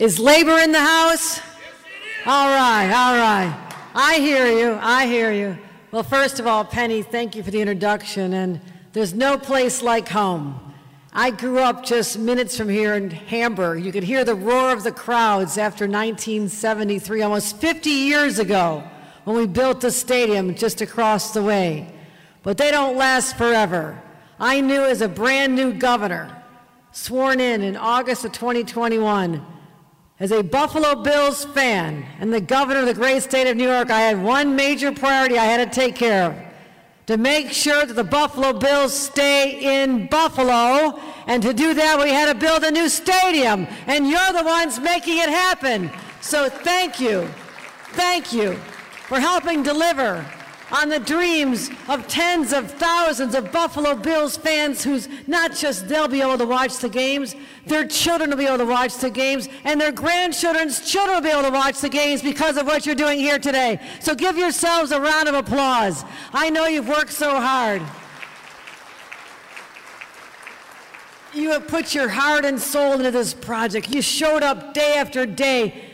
Is labor in the house? Yes, all right, all right. I hear you, I hear you. Well, first of all, Penny, thank you for the introduction. And there's no place like home. I grew up just minutes from here in Hamburg. You could hear the roar of the crowds after 1973, almost 50 years ago, when we built the stadium just across the way. But they don't last forever. I knew as a brand new governor, sworn in in August of 2021, as a Buffalo Bills fan and the governor of the great state of New York, I had one major priority I had to take care of to make sure that the Buffalo Bills stay in Buffalo. And to do that, we had to build a new stadium. And you're the ones making it happen. So thank you. Thank you for helping deliver on the dreams of tens of thousands of Buffalo Bills fans who's not just they'll be able to watch the games, their children will be able to watch the games, and their grandchildren's children will be able to watch the games because of what you're doing here today. So give yourselves a round of applause. I know you've worked so hard. You have put your heart and soul into this project. You showed up day after day.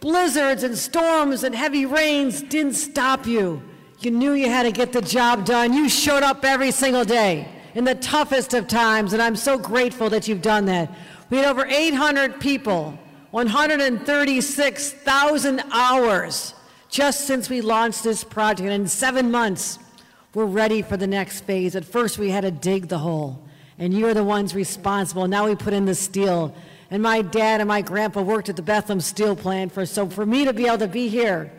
Blizzards and storms and heavy rains didn't stop you. You knew you had to get the job done. You showed up every single day in the toughest of times, and I'm so grateful that you've done that. We had over 800 people, 136,000 hours just since we launched this project. And in seven months, we're ready for the next phase. At first, we had to dig the hole, and you are the ones responsible. Now we put in the steel. And my dad and my grandpa worked at the Bethlehem Steel Plant for so for me to be able to be here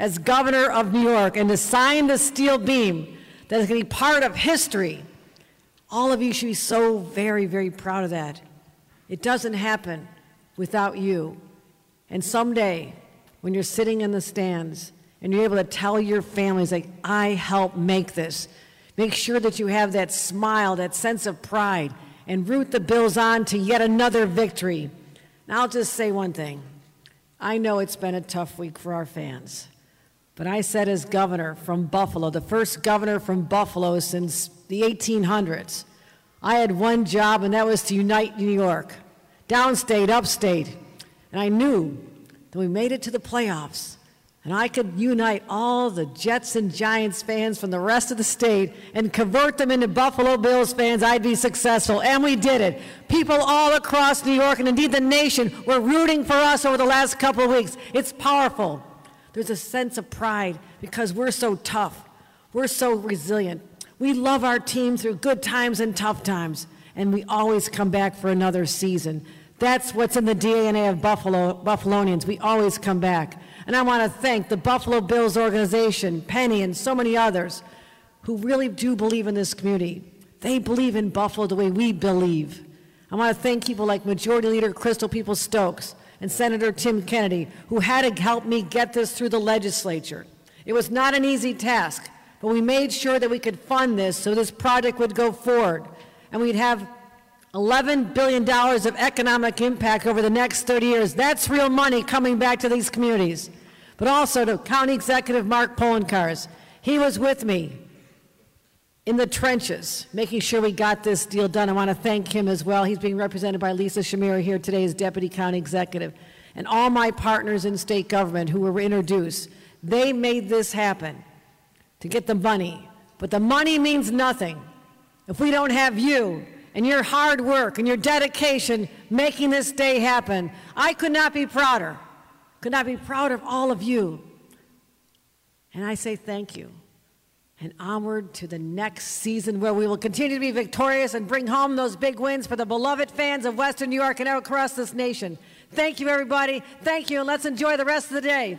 as governor of New York and to sign the steel beam that is going to be part of history. All of you should be so very, very proud of that. It doesn't happen without you. And someday, when you're sitting in the stands and you're able to tell your families, like, I helped make this, make sure that you have that smile, that sense of pride, and root the Bills on to yet another victory. Now, I'll just say one thing. I know it's been a tough week for our fans. But I said, as governor from Buffalo, the first governor from Buffalo since the 1800s, I had one job, and that was to unite New York, downstate, upstate. And I knew that we made it to the playoffs, and I could unite all the Jets and Giants fans from the rest of the state and convert them into Buffalo Bills fans, I'd be successful. And we did it. People all across New York, and indeed the nation, were rooting for us over the last couple of weeks. It's powerful. There's a sense of pride because we're so tough. We're so resilient. We love our team through good times and tough times, and we always come back for another season. That's what's in the DNA of Buffalo, Buffalonians. We always come back. And I want to thank the Buffalo Bills organization, Penny, and so many others who really do believe in this community. They believe in Buffalo the way we believe. I want to thank people like Majority Leader Crystal Peoples Stokes, and Senator Tim Kennedy, who had to help me get this through the legislature. It was not an easy task, but we made sure that we could fund this so this project would go forward and we'd have $11 billion of economic impact over the next 30 years. That's real money coming back to these communities. But also to County Executive Mark Poloncarz. He was with me in the trenches, making sure we got this deal done. I want to thank him as well. He's being represented by Lisa Chimera here today as Deputy County Executive. And all my partners in state government who were introduced They made this happen to get the money. But the money means nothing if we don't have you and your hard work and your dedication making this day happen. I could not be prouder. Could not be prouder of all of you. And I say thank you. And onward to the next season where we will continue to be victorious and bring home those big wins for the beloved fans of Western New York and across this nation. Thank you, everybody. Thank you, and let's enjoy the rest of the day.